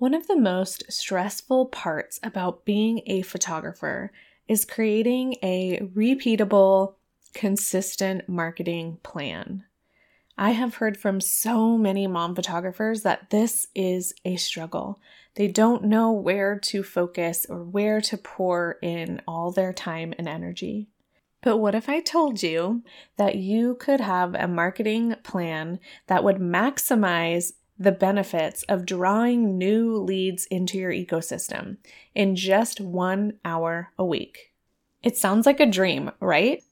One of the most stressful parts about being a photographer is creating a repeatable, consistent marketing plan. I have heard from so many mom photographers that this is a struggle. They don't know where to focus or where to pour in all their time and energy. But what if I told you that you could have a marketing plan that would maximize the benefits of drawing new leads into your ecosystem in just one hour a week. It sounds like a dream, right?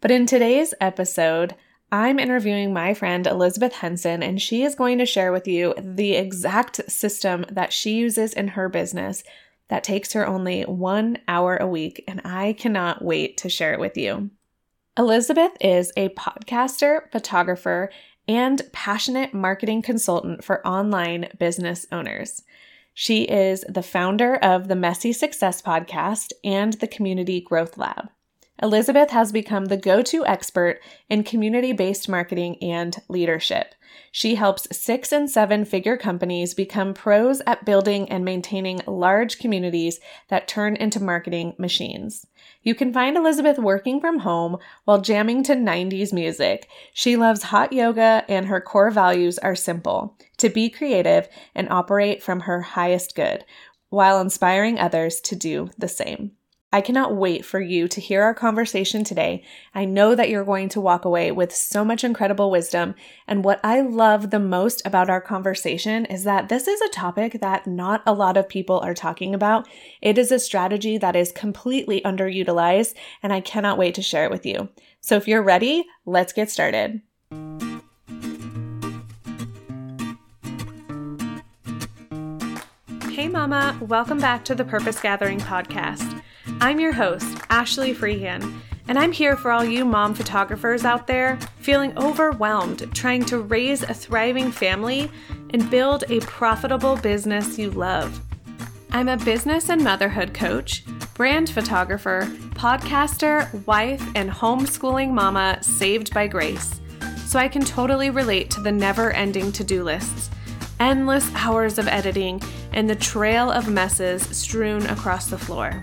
But in today's episode, I'm interviewing my friend Elizabeth Henson, and she is going to share with you the exact system that she uses in her business that takes her only one hour a week, and I cannot wait to share it with you. Elizabeth is a podcaster, photographer, and passionate marketing consultant for online business owners. She is the founder of the Messy Success Podcast and the Community Growth Lab. Elizabeth has become the go to expert in community based marketing and leadership. She helps six and seven figure companies become pros at building and maintaining large communities that turn into marketing machines. You can find Elizabeth working from home while jamming to 90s music. She loves hot yoga, and her core values are simple to be creative and operate from her highest good while inspiring others to do the same. I cannot wait for you to hear our conversation today. I know that you're going to walk away with so much incredible wisdom. And what I love the most about our conversation is that this is a topic that not a lot of people are talking about. It is a strategy that is completely underutilized, and I cannot wait to share it with you. So if you're ready, let's get started. Hey, Mama, welcome back to the Purpose Gathering podcast. I'm your host, Ashley Freehan, and I'm here for all you mom photographers out there feeling overwhelmed trying to raise a thriving family and build a profitable business you love. I'm a business and motherhood coach, brand photographer, podcaster, wife, and homeschooling mama saved by grace. So I can totally relate to the never ending to do lists, endless hours of editing, and the trail of messes strewn across the floor.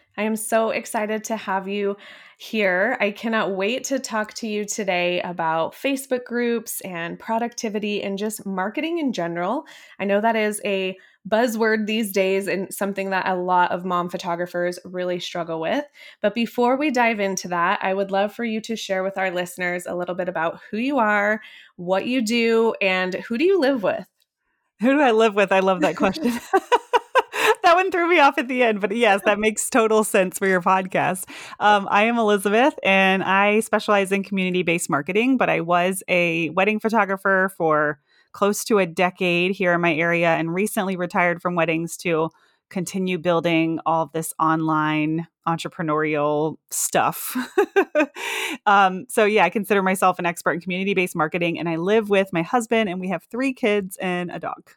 I am so excited to have you here. I cannot wait to talk to you today about Facebook groups and productivity and just marketing in general. I know that is a buzzword these days and something that a lot of mom photographers really struggle with. But before we dive into that, I would love for you to share with our listeners a little bit about who you are, what you do, and who do you live with? Who do I live with? I love that question. that one threw me off at the end, but yes, that makes total sense for your podcast. Um, I am Elizabeth, and I specialize in community based marketing, but I was a wedding photographer for close to a decade here in my area and recently retired from weddings to continue building all this online entrepreneurial stuff. um, so, yeah, I consider myself an expert in community based marketing, and I live with my husband, and we have three kids and a dog.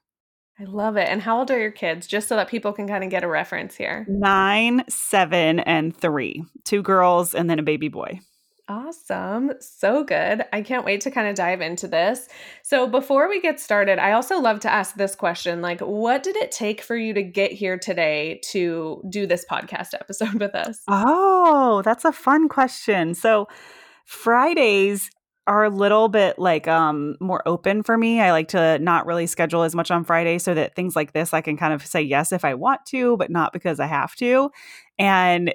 I love it. And how old are your kids? Just so that people can kind of get a reference here. Nine, seven, and three. Two girls and then a baby boy. Awesome. So good. I can't wait to kind of dive into this. So, before we get started, I also love to ask this question like, what did it take for you to get here today to do this podcast episode with us? Oh, that's a fun question. So, Fridays are a little bit like um more open for me. I like to not really schedule as much on Friday so that things like this I can kind of say yes if I want to, but not because I have to. And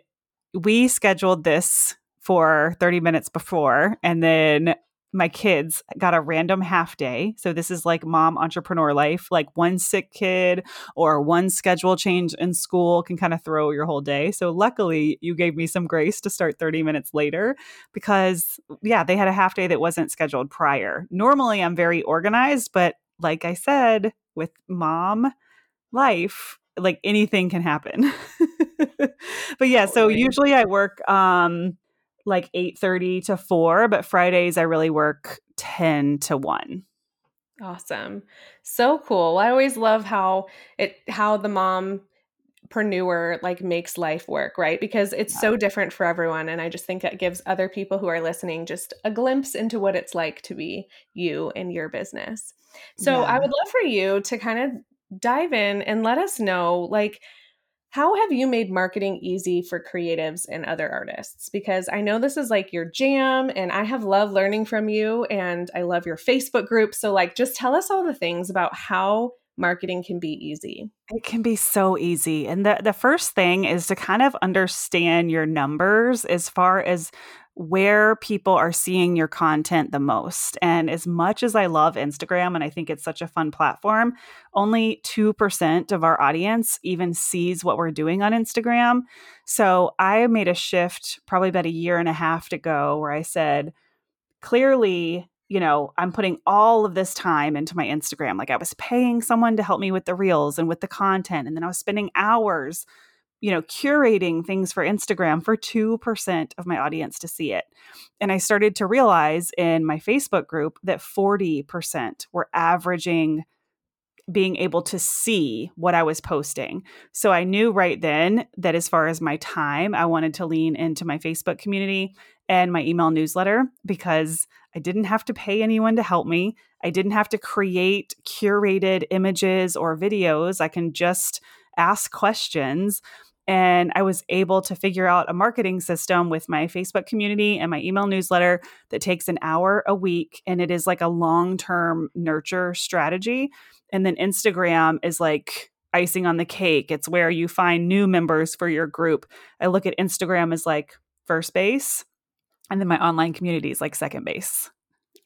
we scheduled this for 30 minutes before and then my kids got a random half day. So this is like mom entrepreneur life. Like one sick kid or one schedule change in school can kind of throw your whole day. So luckily you gave me some grace to start 30 minutes later because yeah, they had a half day that wasn't scheduled prior. Normally I'm very organized, but like I said, with mom life, like anything can happen. but yeah, so usually I work um like 8:30 to 4, but Fridays I really work 10 to 1. Awesome. So cool. I always love how it how the mom preneur like makes life work, right? Because it's yeah. so different for everyone and I just think it gives other people who are listening just a glimpse into what it's like to be you and your business. So yeah. I would love for you to kind of dive in and let us know like how have you made marketing easy for creatives and other artists? Because I know this is like your jam and I have loved learning from you and I love your Facebook group. So, like, just tell us all the things about how marketing can be easy. It can be so easy. And the, the first thing is to kind of understand your numbers as far as where people are seeing your content the most. And as much as I love Instagram and I think it's such a fun platform, only 2% of our audience even sees what we're doing on Instagram. So I made a shift probably about a year and a half ago where I said, clearly, you know, I'm putting all of this time into my Instagram. Like I was paying someone to help me with the reels and with the content. And then I was spending hours you know, curating things for Instagram for 2% of my audience to see it. And I started to realize in my Facebook group that 40% were averaging being able to see what I was posting. So I knew right then that as far as my time, I wanted to lean into my Facebook community and my email newsletter because I didn't have to pay anyone to help me. I didn't have to create curated images or videos. I can just ask questions and I was able to figure out a marketing system with my Facebook community and my email newsletter that takes an hour a week. And it is like a long term nurture strategy. And then Instagram is like icing on the cake. It's where you find new members for your group. I look at Instagram as like first base, and then my online community is like second base.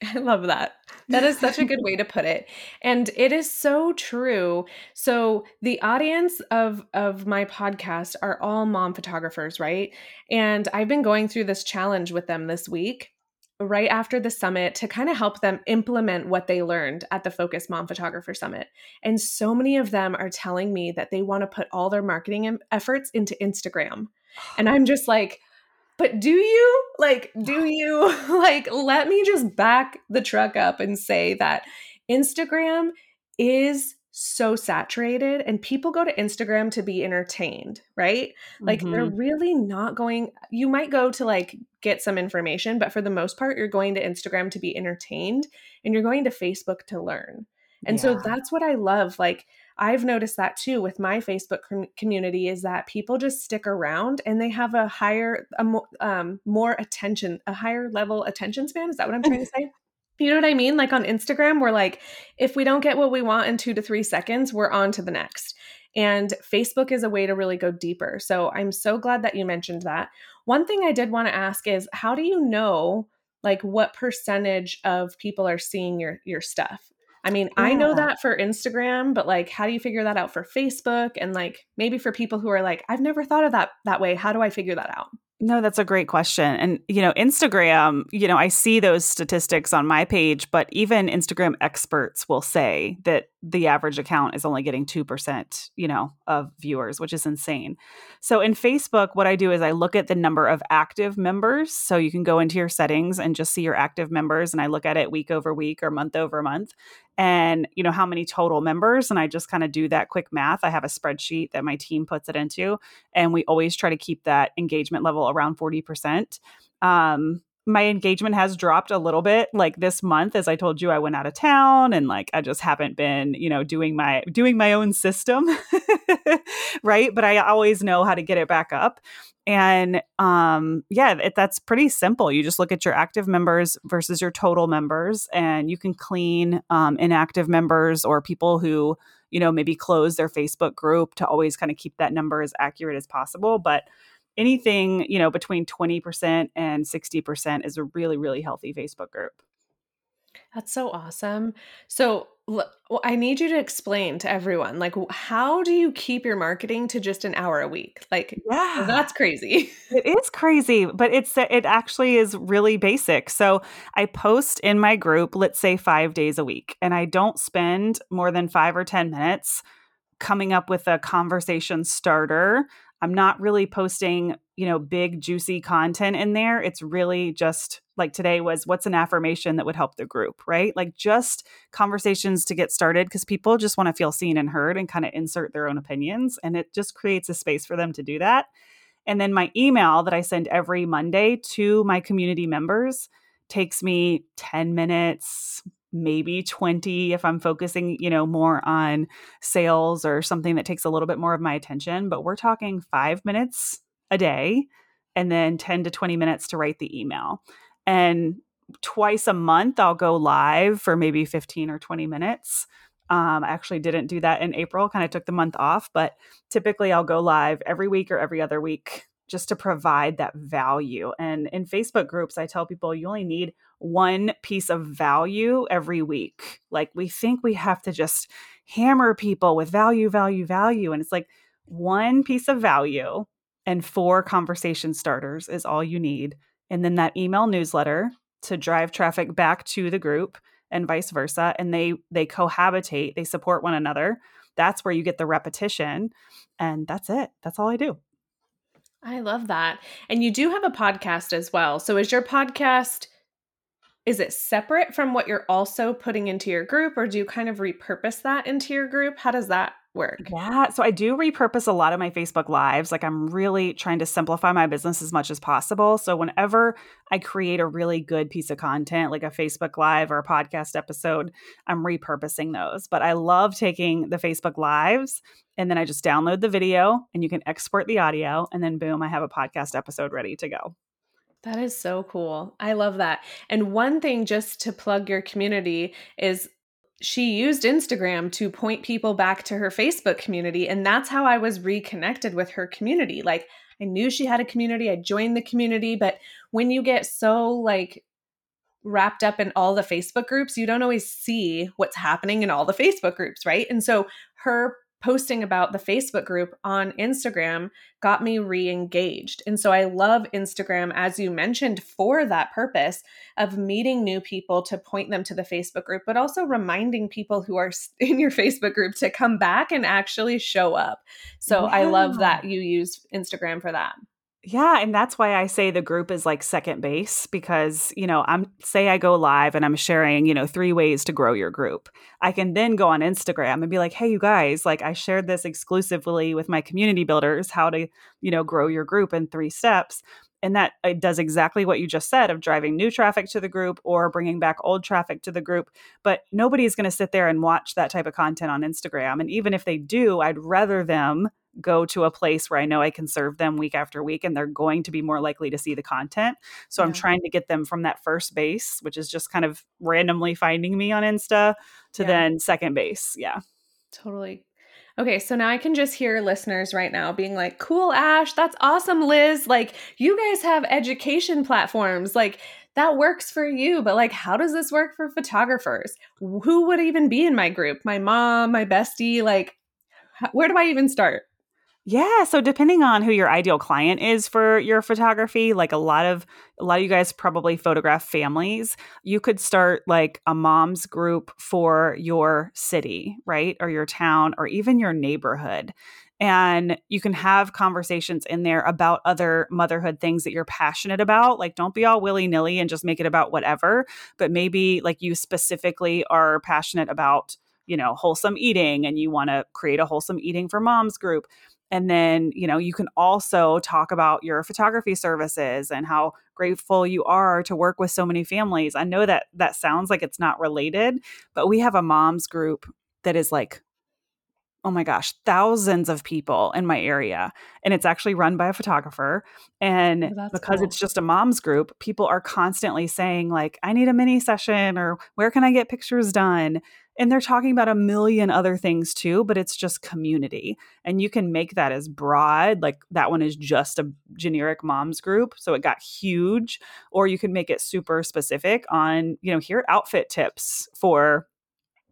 I love that. That is such a good way to put it. And it is so true. So the audience of of my podcast are all mom photographers, right? And I've been going through this challenge with them this week right after the summit to kind of help them implement what they learned at the Focus Mom Photographer Summit. And so many of them are telling me that they want to put all their marketing efforts into Instagram. And I'm just like, but do you like do you like let me just back the truck up and say that Instagram is so saturated and people go to Instagram to be entertained, right? Like mm-hmm. they're really not going you might go to like get some information, but for the most part you're going to Instagram to be entertained and you're going to Facebook to learn. And yeah. so that's what I love like I've noticed that too with my Facebook com- community is that people just stick around and they have a higher, a mo- um, more attention, a higher level attention span. Is that what I'm trying to say? You know what I mean? Like on Instagram, we're like, if we don't get what we want in two to three seconds, we're on to the next. And Facebook is a way to really go deeper. So I'm so glad that you mentioned that. One thing I did want to ask is how do you know like what percentage of people are seeing your your stuff? I mean, yeah. I know that for Instagram, but like how do you figure that out for Facebook and like maybe for people who are like I've never thought of that that way, how do I figure that out? No, that's a great question. And, you know, Instagram, you know, I see those statistics on my page, but even Instagram experts will say that the average account is only getting 2%, you know, of viewers, which is insane. So in Facebook, what I do is I look at the number of active members. So you can go into your settings and just see your active members. And I look at it week over week or month over month and you know how many total members and i just kind of do that quick math i have a spreadsheet that my team puts it into and we always try to keep that engagement level around 40% um, my engagement has dropped a little bit like this month as i told you i went out of town and like i just haven't been you know doing my doing my own system right? But i always know how to get it back up. And um yeah it, that's pretty simple. You just look at your active members versus your total members and you can clean um, inactive members or people who you know maybe close their facebook group to always kind of keep that number as accurate as possible. But anything, you know, between 20% and 60% is a really, really healthy Facebook group. That's so awesome. So, well, I need you to explain to everyone, like, how do you keep your marketing to just an hour a week? Like, yeah, that's crazy. It is crazy, but it's uh, it actually is really basic. So, I post in my group, let's say five days a week, and I don't spend more than five or ten minutes coming up with a conversation starter. I'm not really posting, you know, big juicy content in there. It's really just like today was what's an affirmation that would help the group, right? Like just conversations to get started because people just want to feel seen and heard and kind of insert their own opinions and it just creates a space for them to do that. And then my email that I send every Monday to my community members takes me 10 minutes, maybe 20 if I'm focusing, you know, more on sales or something that takes a little bit more of my attention, but we're talking 5 minutes a day and then 10 to 20 minutes to write the email. And twice a month I'll go live for maybe 15 or 20 minutes. Um, I actually didn't do that in April, kind of took the month off, but typically I'll go live every week or every other week just to provide that value. And in Facebook groups, I tell people you only need one piece of value every week. Like we think we have to just hammer people with value, value, value. And it's like one piece of value and four conversation starters is all you need. And then that email newsletter to drive traffic back to the group and vice versa. And they they cohabitate, they support one another. That's where you get the repetition. And that's it. That's all I do. I love that. And you do have a podcast as well. So is your podcast is it separate from what you're also putting into your group or do you kind of repurpose that into your group? How does that work? Yeah, so I do repurpose a lot of my Facebook lives. Like I'm really trying to simplify my business as much as possible. So whenever I create a really good piece of content, like a Facebook live or a podcast episode, I'm repurposing those. But I love taking the Facebook lives and then I just download the video and you can export the audio and then boom, I have a podcast episode ready to go. That is so cool. I love that. And one thing just to plug your community is she used Instagram to point people back to her Facebook community. And that's how I was reconnected with her community. Like, I knew she had a community, I joined the community. But when you get so like wrapped up in all the Facebook groups, you don't always see what's happening in all the Facebook groups, right? And so her posting about the Facebook group on Instagram got me re engaged. And so I love Instagram, as you mentioned, for that purpose of meeting new people to point them to the Facebook group, but also reminding people who are in your Facebook group to come back and actually show up. So I love that you use Instagram for that. Yeah, and that's why I say the group is like second base because, you know, I'm say I go live and I'm sharing, you know, three ways to grow your group. I can then go on Instagram and be like, "Hey you guys, like I shared this exclusively with my community builders how to, you know, grow your group in 3 steps." And that it does exactly what you just said of driving new traffic to the group or bringing back old traffic to the group. But nobody's going to sit there and watch that type of content on Instagram. And even if they do, I'd rather them go to a place where I know I can serve them week after week and they're going to be more likely to see the content. So yeah. I'm trying to get them from that first base, which is just kind of randomly finding me on Insta, to yeah. then second base. Yeah. Totally. Okay, so now I can just hear listeners right now being like, cool, Ash, that's awesome, Liz. Like, you guys have education platforms. Like, that works for you, but like, how does this work for photographers? Who would even be in my group? My mom, my bestie? Like, where do I even start? Yeah, so depending on who your ideal client is for your photography, like a lot of a lot of you guys probably photograph families, you could start like a mom's group for your city, right? Or your town or even your neighborhood. And you can have conversations in there about other motherhood things that you're passionate about. Like, don't be all willy nilly and just make it about whatever, but maybe like you specifically are passionate about, you know, wholesome eating and you want to create a wholesome eating for moms group and then, you know, you can also talk about your photography services and how grateful you are to work with so many families. I know that that sounds like it's not related, but we have a moms group that is like oh my gosh, thousands of people in my area. And it's actually run by a photographer. And oh, because cool. it's just a mom's group, people are constantly saying, like, I need a mini session or where can I get pictures done? And they're talking about a million other things too, but it's just community. And you can make that as broad, like that one is just a generic moms group. So it got huge. Or you can make it super specific on, you know, here outfit tips for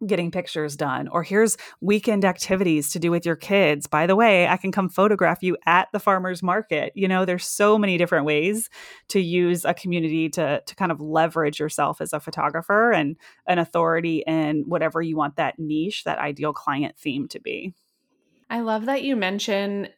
getting pictures done or here's weekend activities to do with your kids. By the way i can come photograph you at the farmers market. You know there's so many different ways to use a community to to kind of leverage yourself as a photographer and an authority in whatever you want that niche that ideal client theme to be. I love that you mention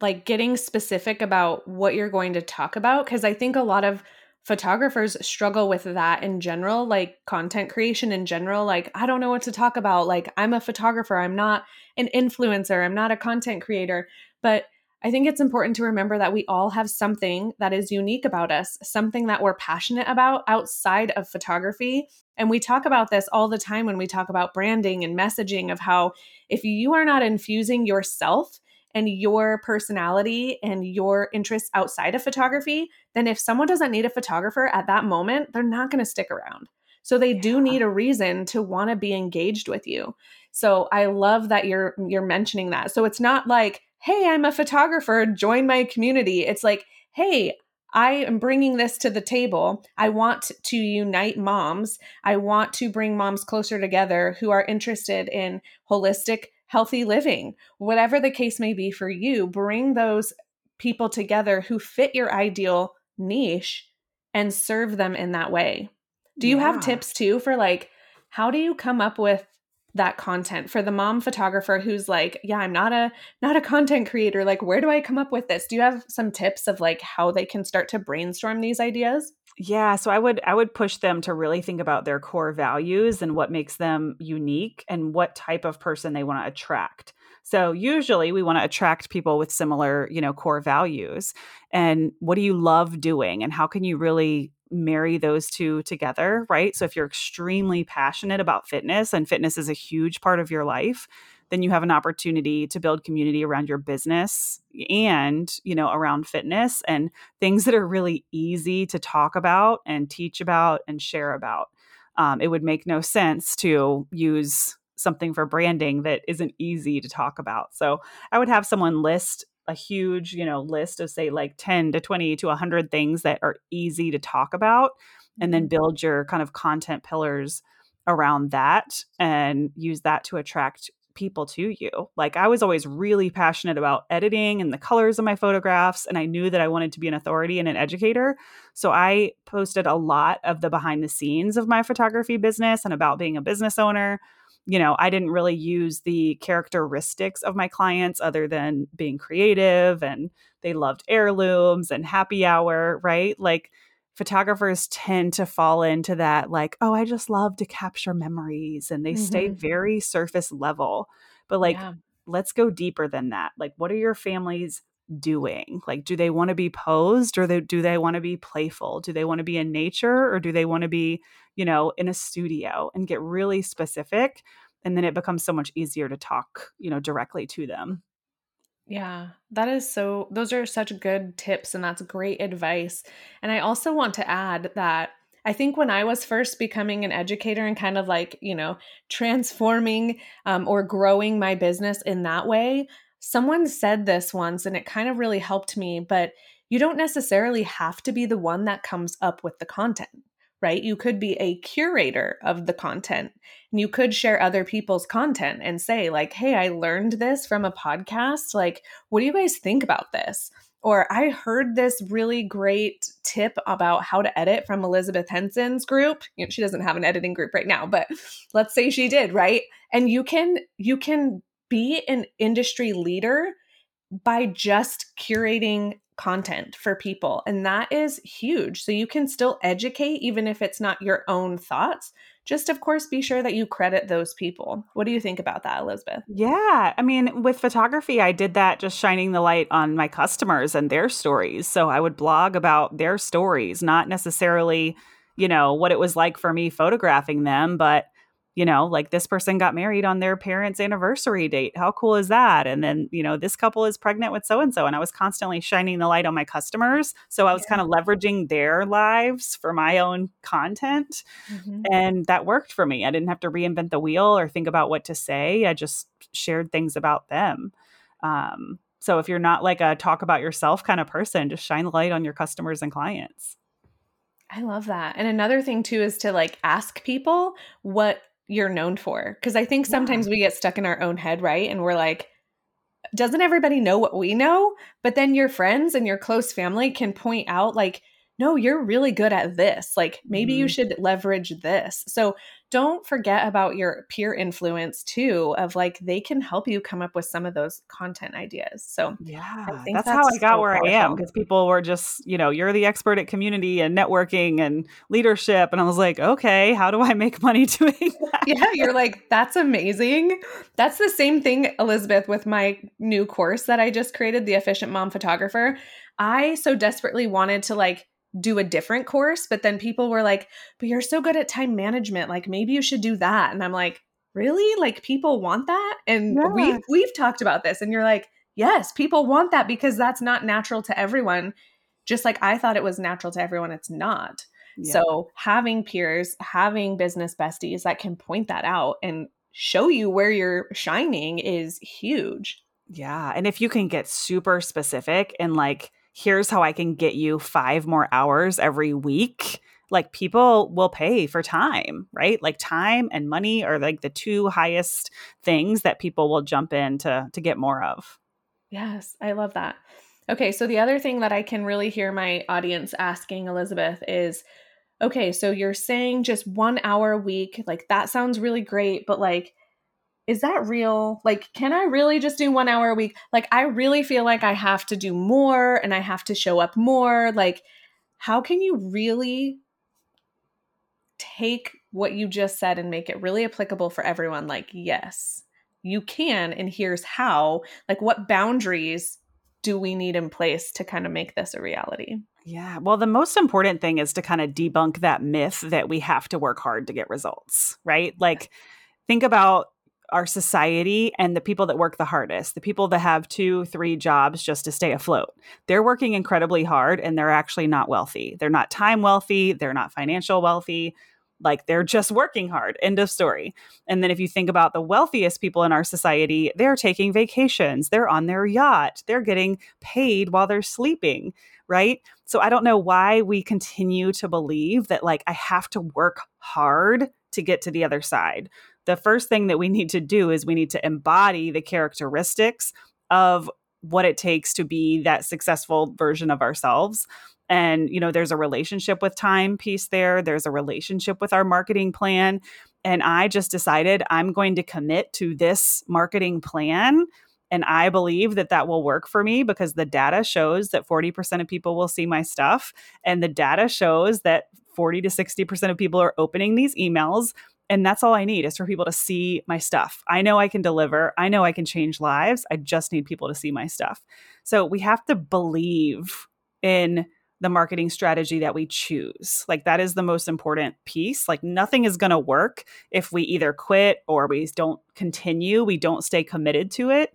like getting specific about what you're going to talk about because I think a lot of photographers struggle with that in general, like content creation in general. Like, I don't know what to talk about. Like, I'm a photographer, I'm not an influencer, I'm not a content creator. But I think it's important to remember that we all have something that is unique about us, something that we're passionate about outside of photography. And we talk about this all the time when we talk about branding and messaging of how if you are not infusing yourself and your personality and your interests outside of photography, then if someone doesn't need a photographer at that moment, they're not going to stick around. So they yeah. do need a reason to want to be engaged with you. So I love that you're you're mentioning that. So it's not like, "Hey, I'm a photographer, join my community." It's like, "Hey, I am bringing this to the table. I want to unite moms. I want to bring moms closer together who are interested in holistic healthy living, whatever the case may be for you, bring those people together who fit your ideal niche and serve them in that way. Do you yeah. have tips too for like how do you come up with that content for the mom photographer who's like, yeah, I'm not a not a content creator, like where do I come up with this? Do you have some tips of like how they can start to brainstorm these ideas? Yeah, so I would I would push them to really think about their core values and what makes them unique and what type of person they want to attract. So usually we want to attract people with similar, you know, core values. And what do you love doing and how can you really marry those two together, right? So if you're extremely passionate about fitness and fitness is a huge part of your life, then you have an opportunity to build community around your business and you know around fitness and things that are really easy to talk about and teach about and share about um, it would make no sense to use something for branding that isn't easy to talk about so i would have someone list a huge you know list of say like 10 to 20 to 100 things that are easy to talk about and then mm-hmm. build your kind of content pillars around that and use that to attract people to you. Like I was always really passionate about editing and the colors of my photographs and I knew that I wanted to be an authority and an educator. So I posted a lot of the behind the scenes of my photography business and about being a business owner. You know, I didn't really use the characteristics of my clients other than being creative and they loved heirlooms and happy hour, right? Like photographers tend to fall into that like oh i just love to capture memories and they mm-hmm. stay very surface level but like yeah. let's go deeper than that like what are your families doing like do they want to be posed or they, do they want to be playful do they want to be in nature or do they want to be you know in a studio and get really specific and then it becomes so much easier to talk you know directly to them yeah, that is so, those are such good tips and that's great advice. And I also want to add that I think when I was first becoming an educator and kind of like, you know, transforming um, or growing my business in that way, someone said this once and it kind of really helped me. But you don't necessarily have to be the one that comes up with the content right? You could be a curator of the content and you could share other people's content and say, like, hey, I learned this from a podcast. Like, what do you guys think about this? Or I heard this really great tip about how to edit from Elizabeth Henson's group. You know, she doesn't have an editing group right now, but let's say she did, right? And you can you can be an industry leader by just curating content for people. And that is huge. So you can still educate, even if it's not your own thoughts. Just, of course, be sure that you credit those people. What do you think about that, Elizabeth? Yeah. I mean, with photography, I did that just shining the light on my customers and their stories. So I would blog about their stories, not necessarily, you know, what it was like for me photographing them, but you know, like this person got married on their parents' anniversary date. How cool is that? And then, you know, this couple is pregnant with so and so. And I was constantly shining the light on my customers. So I was yeah. kind of leveraging their lives for my own content. Mm-hmm. And that worked for me. I didn't have to reinvent the wheel or think about what to say. I just shared things about them. Um, so if you're not like a talk about yourself kind of person, just shine the light on your customers and clients. I love that. And another thing too is to like ask people what you're known for. Because I think sometimes yeah. we get stuck in our own head, right? And we're like, doesn't everybody know what we know? But then your friends and your close family can point out, like, no, you're really good at this. Like, maybe mm-hmm. you should leverage this. So, don't forget about your peer influence too of like they can help you come up with some of those content ideas. So yeah that's, that's, how i got so where powerful. i am because people were just you know you're the expert at community and networking and leadership and i was like okay how do i make money doing that? Yeah you're like that's amazing. That's the same thing elizabeth with my new course that i just created the efficient mom photographer. I so desperately wanted to like do a different course but then people were like but you're so good at time management like maybe you should do that and i'm like really like people want that and yeah. we've we've talked about this and you're like yes people want that because that's not natural to everyone just like i thought it was natural to everyone it's not yeah. so having peers having business besties that can point that out and show you where you're shining is huge yeah and if you can get super specific and like here's how I can get you five more hours every week. Like people will pay for time, right? Like time and money are like the two highest things that people will jump in to, to get more of. Yes, I love that. Okay, so the other thing that I can really hear my audience asking Elizabeth is okay, so you're saying just one hour a week, like that sounds really great, but like, is that real? Like, can I really just do one hour a week? Like, I really feel like I have to do more and I have to show up more. Like, how can you really take what you just said and make it really applicable for everyone? Like, yes, you can. And here's how. Like, what boundaries do we need in place to kind of make this a reality? Yeah. Well, the most important thing is to kind of debunk that myth that we have to work hard to get results, right? Like, think about our society and the people that work the hardest, the people that have two, three jobs just to stay afloat. They're working incredibly hard and they're actually not wealthy. They're not time wealthy, they're not financial wealthy. Like they're just working hard. End of story. And then if you think about the wealthiest people in our society, they're taking vacations, they're on their yacht, they're getting paid while they're sleeping, right? So I don't know why we continue to believe that like I have to work hard to get to the other side the first thing that we need to do is we need to embody the characteristics of what it takes to be that successful version of ourselves and you know there's a relationship with time piece there there's a relationship with our marketing plan and i just decided i'm going to commit to this marketing plan and i believe that that will work for me because the data shows that 40% of people will see my stuff and the data shows that 40 to 60% of people are opening these emails and that's all I need is for people to see my stuff. I know I can deliver. I know I can change lives. I just need people to see my stuff. So we have to believe in the marketing strategy that we choose. Like that is the most important piece. Like nothing is going to work if we either quit or we don't continue, we don't stay committed to it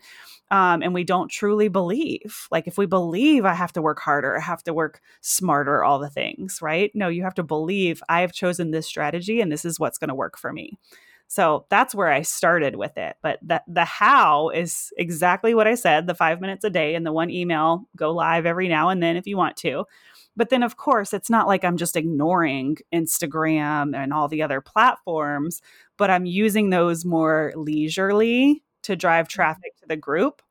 um, and we don't truly believe. Like, if we believe I have to work harder, I have to work smarter, all the things, right? No, you have to believe I have chosen this strategy and this is what's going to work for me. So that's where I started with it. But the, the how is exactly what I said the five minutes a day and the one email, go live every now and then if you want to. But then, of course, it's not like I'm just ignoring Instagram and all the other platforms, but I'm using those more leisurely to drive mm-hmm. traffic to the group,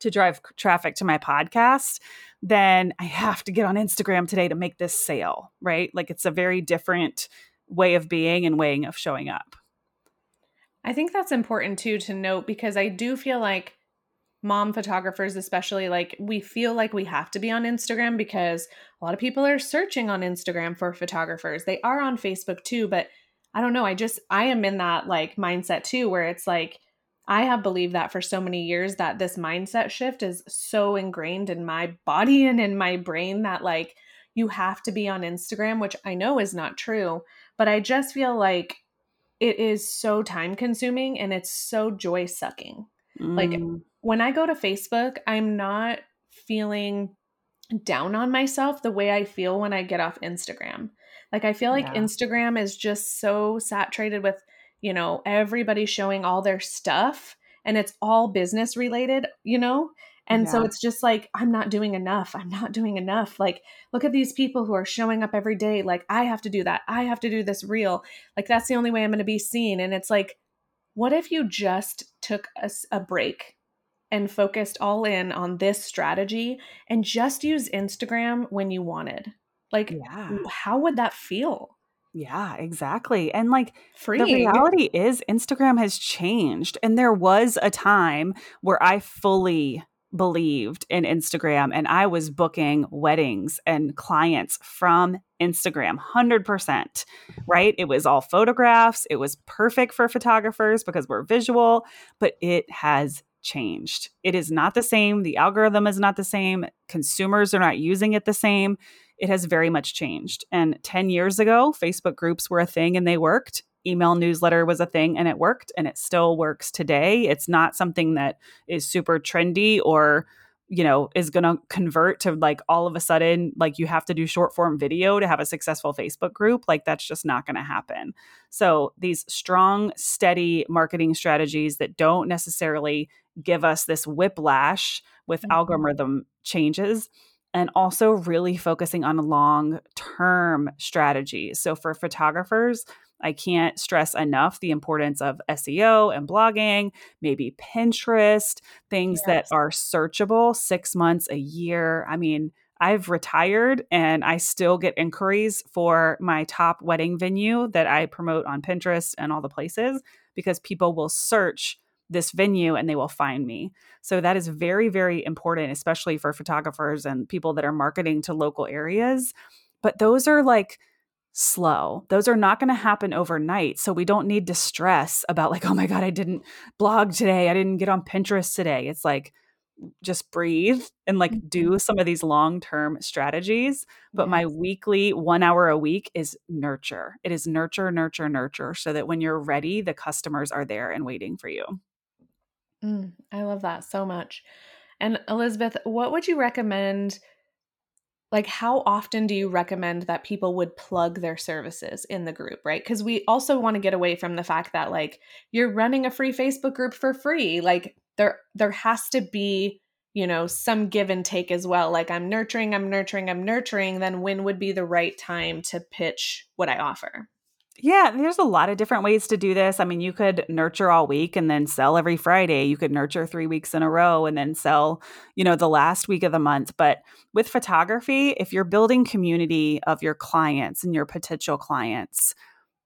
to drive traffic to my podcast, then I have to get on Instagram today to make this sale, right? Like it's a very different way of being and way of showing up. I think that's important too to note because I do feel like mom photographers especially like we feel like we have to be on Instagram because a lot of people are searching on Instagram for photographers. They are on Facebook too, but I don't know, I just I am in that like mindset too where it's like I have believed that for so many years that this mindset shift is so ingrained in my body and in my brain that like you have to be on Instagram, which I know is not true, but I just feel like it is so time consuming and it's so joy sucking. Mm. Like when I go to Facebook, I'm not feeling down on myself the way I feel when I get off Instagram. Like I feel like yeah. Instagram is just so saturated with you know, everybody showing all their stuff and it's all business related, you know? And yeah. so it's just like, I'm not doing enough. I'm not doing enough. Like, look at these people who are showing up every day. Like, I have to do that. I have to do this reel. Like, that's the only way I'm going to be seen. And it's like, what if you just took a, a break and focused all in on this strategy and just use Instagram when you wanted? Like, yeah. how would that feel? Yeah, exactly. And like Free. the reality is Instagram has changed and there was a time where I fully believed in Instagram and I was booking weddings and clients from Instagram 100%, right? It was all photographs. It was perfect for photographers because we're visual, but it has changed. It is not the same. The algorithm is not the same. Consumers are not using it the same. It has very much changed. And 10 years ago, Facebook groups were a thing and they worked email newsletter was a thing and it worked and it still works today. It's not something that is super trendy or you know is going to convert to like all of a sudden like you have to do short form video to have a successful Facebook group like that's just not going to happen. So these strong steady marketing strategies that don't necessarily give us this whiplash with mm-hmm. algorithm changes and also really focusing on long term strategies. So for photographers, I can't stress enough the importance of SEO and blogging, maybe Pinterest, things yes. that are searchable six months, a year. I mean, I've retired and I still get inquiries for my top wedding venue that I promote on Pinterest and all the places because people will search this venue and they will find me. So that is very, very important, especially for photographers and people that are marketing to local areas. But those are like, slow. Those are not going to happen overnight. So we don't need to stress about, like, oh my God, I didn't blog today. I didn't get on Pinterest today. It's like, just breathe and like do mm-hmm. some of these long term strategies. But yes. my weekly one hour a week is nurture. It is nurture, nurture, nurture, so that when you're ready, the customers are there and waiting for you. Mm, I love that so much. And Elizabeth, what would you recommend like how often do you recommend that people would plug their services in the group right because we also want to get away from the fact that like you're running a free facebook group for free like there there has to be you know some give and take as well like i'm nurturing i'm nurturing i'm nurturing then when would be the right time to pitch what i offer yeah, there's a lot of different ways to do this. I mean, you could nurture all week and then sell every Friday. You could nurture three weeks in a row and then sell, you know, the last week of the month. But with photography, if you're building community of your clients and your potential clients,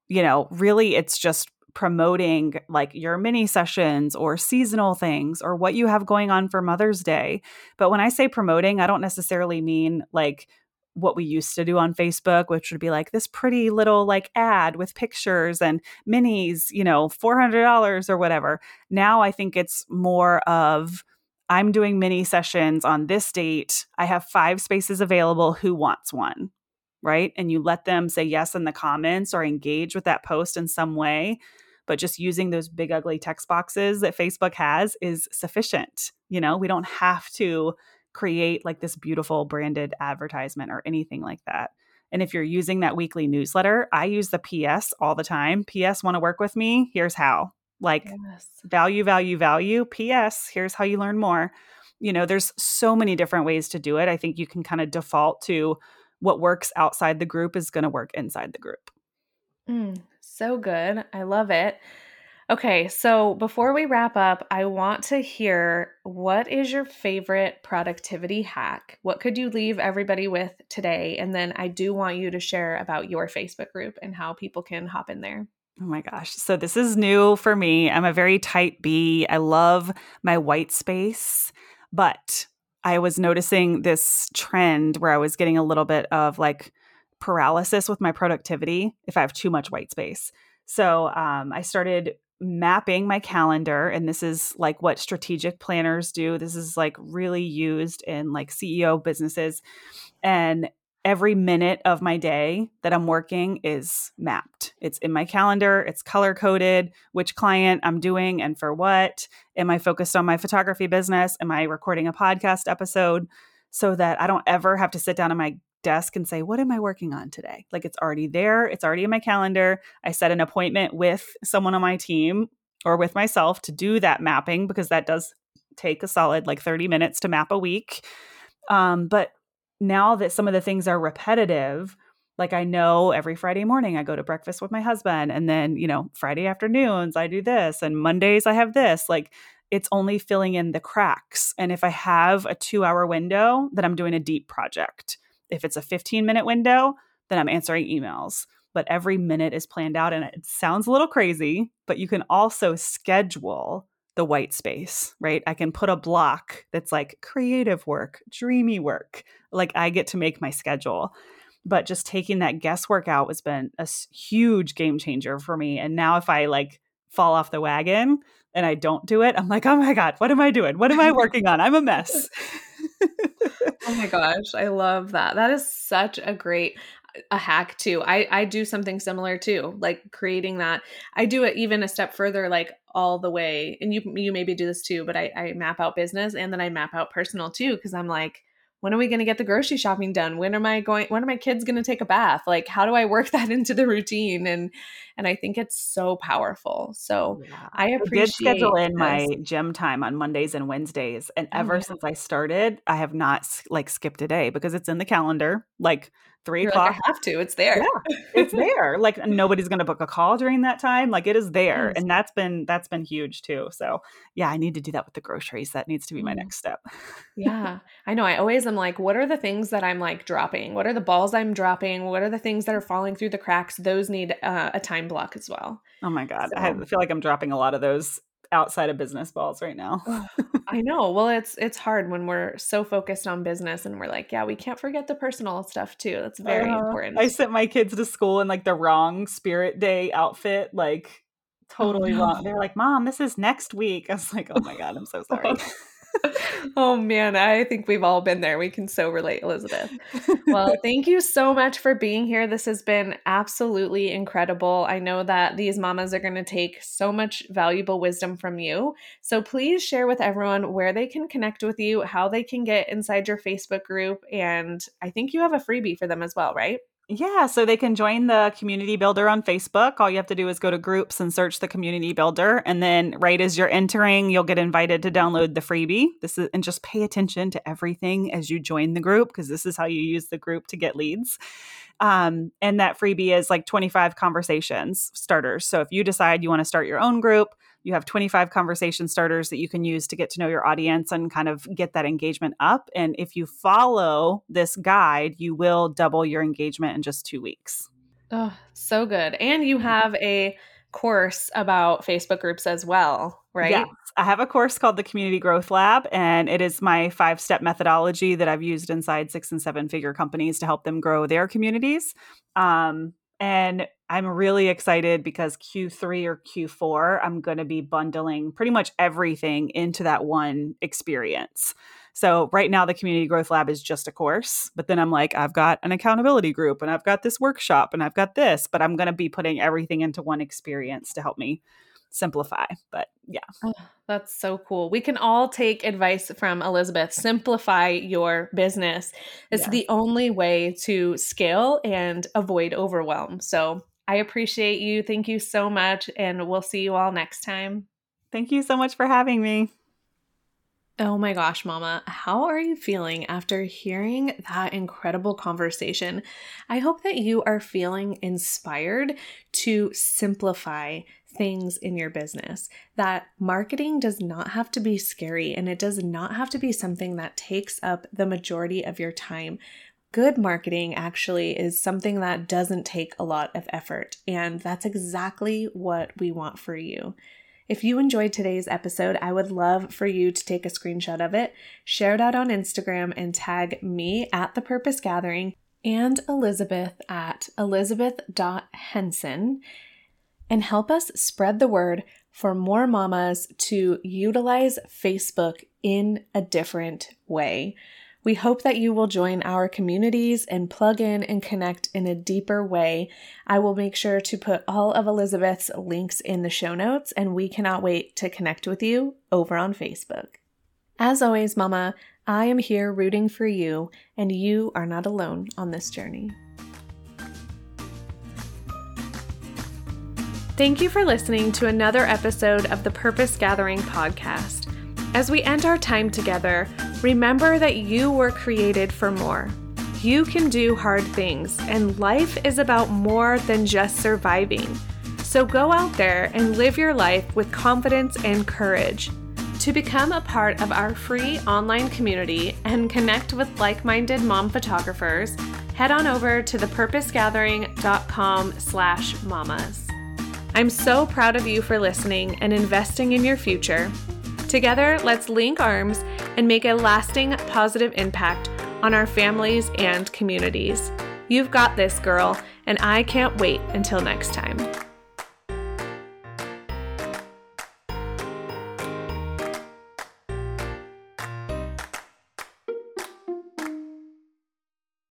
you know, really it's just promoting like your mini sessions or seasonal things or what you have going on for Mother's Day. But when I say promoting, I don't necessarily mean like what we used to do on Facebook, which would be like this pretty little like ad with pictures and minis, you know, $400 or whatever. Now I think it's more of I'm doing mini sessions on this date. I have five spaces available. Who wants one? Right. And you let them say yes in the comments or engage with that post in some way. But just using those big, ugly text boxes that Facebook has is sufficient. You know, we don't have to create like this beautiful branded advertisement or anything like that. And if you're using that weekly newsletter, I use the PS all the time. PS want to work with me? Here's how. Like yes. value, value, value. PS, here's how you learn more. You know, there's so many different ways to do it. I think you can kind of default to what works outside the group is going to work inside the group. Mm, so good. I love it. Okay, so before we wrap up, I want to hear what is your favorite productivity hack? What could you leave everybody with today? And then I do want you to share about your Facebook group and how people can hop in there. Oh my gosh. So this is new for me. I'm a very type B. I love my white space, but I was noticing this trend where I was getting a little bit of like paralysis with my productivity if I have too much white space. So um, I started mapping my calendar and this is like what strategic planners do. This is like really used in like ceo businesses and every minute of my day that i'm working is mapped. It's in my calendar it's color coded which client i'm doing and for what. Am i focused on my photography business? Am i recording a podcast episode? So that i don't ever have to sit down in my desk and say, What am I working on today? Like it's already there, it's already in my calendar. I set an appointment with someone on my team or with myself to do that mapping because that does take a solid like 30 minutes to map a week. Um, but now that some of the things are repetitive, like I know every Friday morning I go to breakfast with my husband, and then, you know, Friday afternoons I do this, and Mondays I have this. Like it's only filling in the cracks. And if I have a two hour window, then I'm doing a deep project. If it's a 15 minute window, then I'm answering emails. but every minute is planned out. And it sounds a little crazy, but you can also schedule the white space, right? I can put a block that's like creative work, dreamy work. Like I get to make my schedule. But just taking that guesswork out has been a huge game changer for me. And now if I like fall off the wagon and I don't do it, I'm like, oh my God, what am I doing? What am I working on? I'm a mess. oh my gosh, I love that. That is such a great a hack too. I I do something similar too, like creating that. I do it even a step further, like all the way. And you you maybe do this too, but I I map out business and then I map out personal too because I'm like when are we going to get the grocery shopping done? When am i going when are my kids going to take a bath? Like how do i work that into the routine? And and i think it's so powerful. So yeah. i appreciate I did schedule in my gym time on mondays and wednesdays and oh, ever since i started i have not like skipped a day because it's in the calendar. Like three You're o'clock. Like, I have to. It's there. Yeah, it's there. Like nobody's going to book a call during that time. Like it is there, yes. and that's been that's been huge too. So yeah, I need to do that with the groceries. That needs to be my next step. yeah, I know. I always am like, what are the things that I'm like dropping? What are the balls I'm dropping? What are the things that are falling through the cracks? Those need uh, a time block as well. Oh my god, so. I feel like I'm dropping a lot of those outside of business balls right now. I know. Well, it's it's hard when we're so focused on business and we're like, yeah, we can't forget the personal stuff too. That's very uh, important. I sent my kids to school in like the wrong spirit day outfit, like oh, totally oh, no. wrong. They're like, "Mom, this is next week." I was like, "Oh my god, I'm so sorry." oh man, I think we've all been there. We can so relate, Elizabeth. Well, thank you so much for being here. This has been absolutely incredible. I know that these mamas are going to take so much valuable wisdom from you. So please share with everyone where they can connect with you, how they can get inside your Facebook group, and I think you have a freebie for them as well, right? Yeah, so they can join the community builder on Facebook. All you have to do is go to groups and search the community builder. And then right as you're entering, you'll get invited to download the freebie. This is and just pay attention to everything as you join the group because this is how you use the group to get leads. Um, and that freebie is like 25 conversations starters. So if you decide you want to start your own group, you have 25 conversation starters that you can use to get to know your audience and kind of get that engagement up. And if you follow this guide, you will double your engagement in just two weeks. Oh, so good. And you have a course about Facebook groups as well, right? Yes. I have a course called the Community Growth Lab, and it is my five step methodology that I've used inside six and seven figure companies to help them grow their communities. Um, and I'm really excited because Q3 or Q4, I'm going to be bundling pretty much everything into that one experience. So, right now, the Community Growth Lab is just a course, but then I'm like, I've got an accountability group and I've got this workshop and I've got this, but I'm going to be putting everything into one experience to help me simplify. But yeah. Oh, that's so cool. We can all take advice from Elizabeth. Simplify your business. It's the only way to scale and avoid overwhelm. So I appreciate you. Thank you so much. And we'll see you all next time. Thank you so much for having me. Oh my gosh, Mama, how are you feeling after hearing that incredible conversation? I hope that you are feeling inspired to simplify things in your business. That marketing does not have to be scary and it does not have to be something that takes up the majority of your time. Good marketing actually is something that doesn't take a lot of effort, and that's exactly what we want for you. If you enjoyed today's episode, I would love for you to take a screenshot of it, share it out on Instagram, and tag me at The Purpose Gathering and Elizabeth at elizabeth.henson and help us spread the word for more mamas to utilize Facebook in a different way. We hope that you will join our communities and plug in and connect in a deeper way. I will make sure to put all of Elizabeth's links in the show notes, and we cannot wait to connect with you over on Facebook. As always, Mama, I am here rooting for you, and you are not alone on this journey. Thank you for listening to another episode of the Purpose Gathering podcast. As we end our time together, remember that you were created for more. You can do hard things, and life is about more than just surviving. So go out there and live your life with confidence and courage. To become a part of our free online community and connect with like minded mom photographers, head on over to thepurposegathering.com slash mamas. I'm so proud of you for listening and investing in your future. Together, let's link arms and make a lasting positive impact on our families and communities. You've got this, girl, and I can't wait until next time.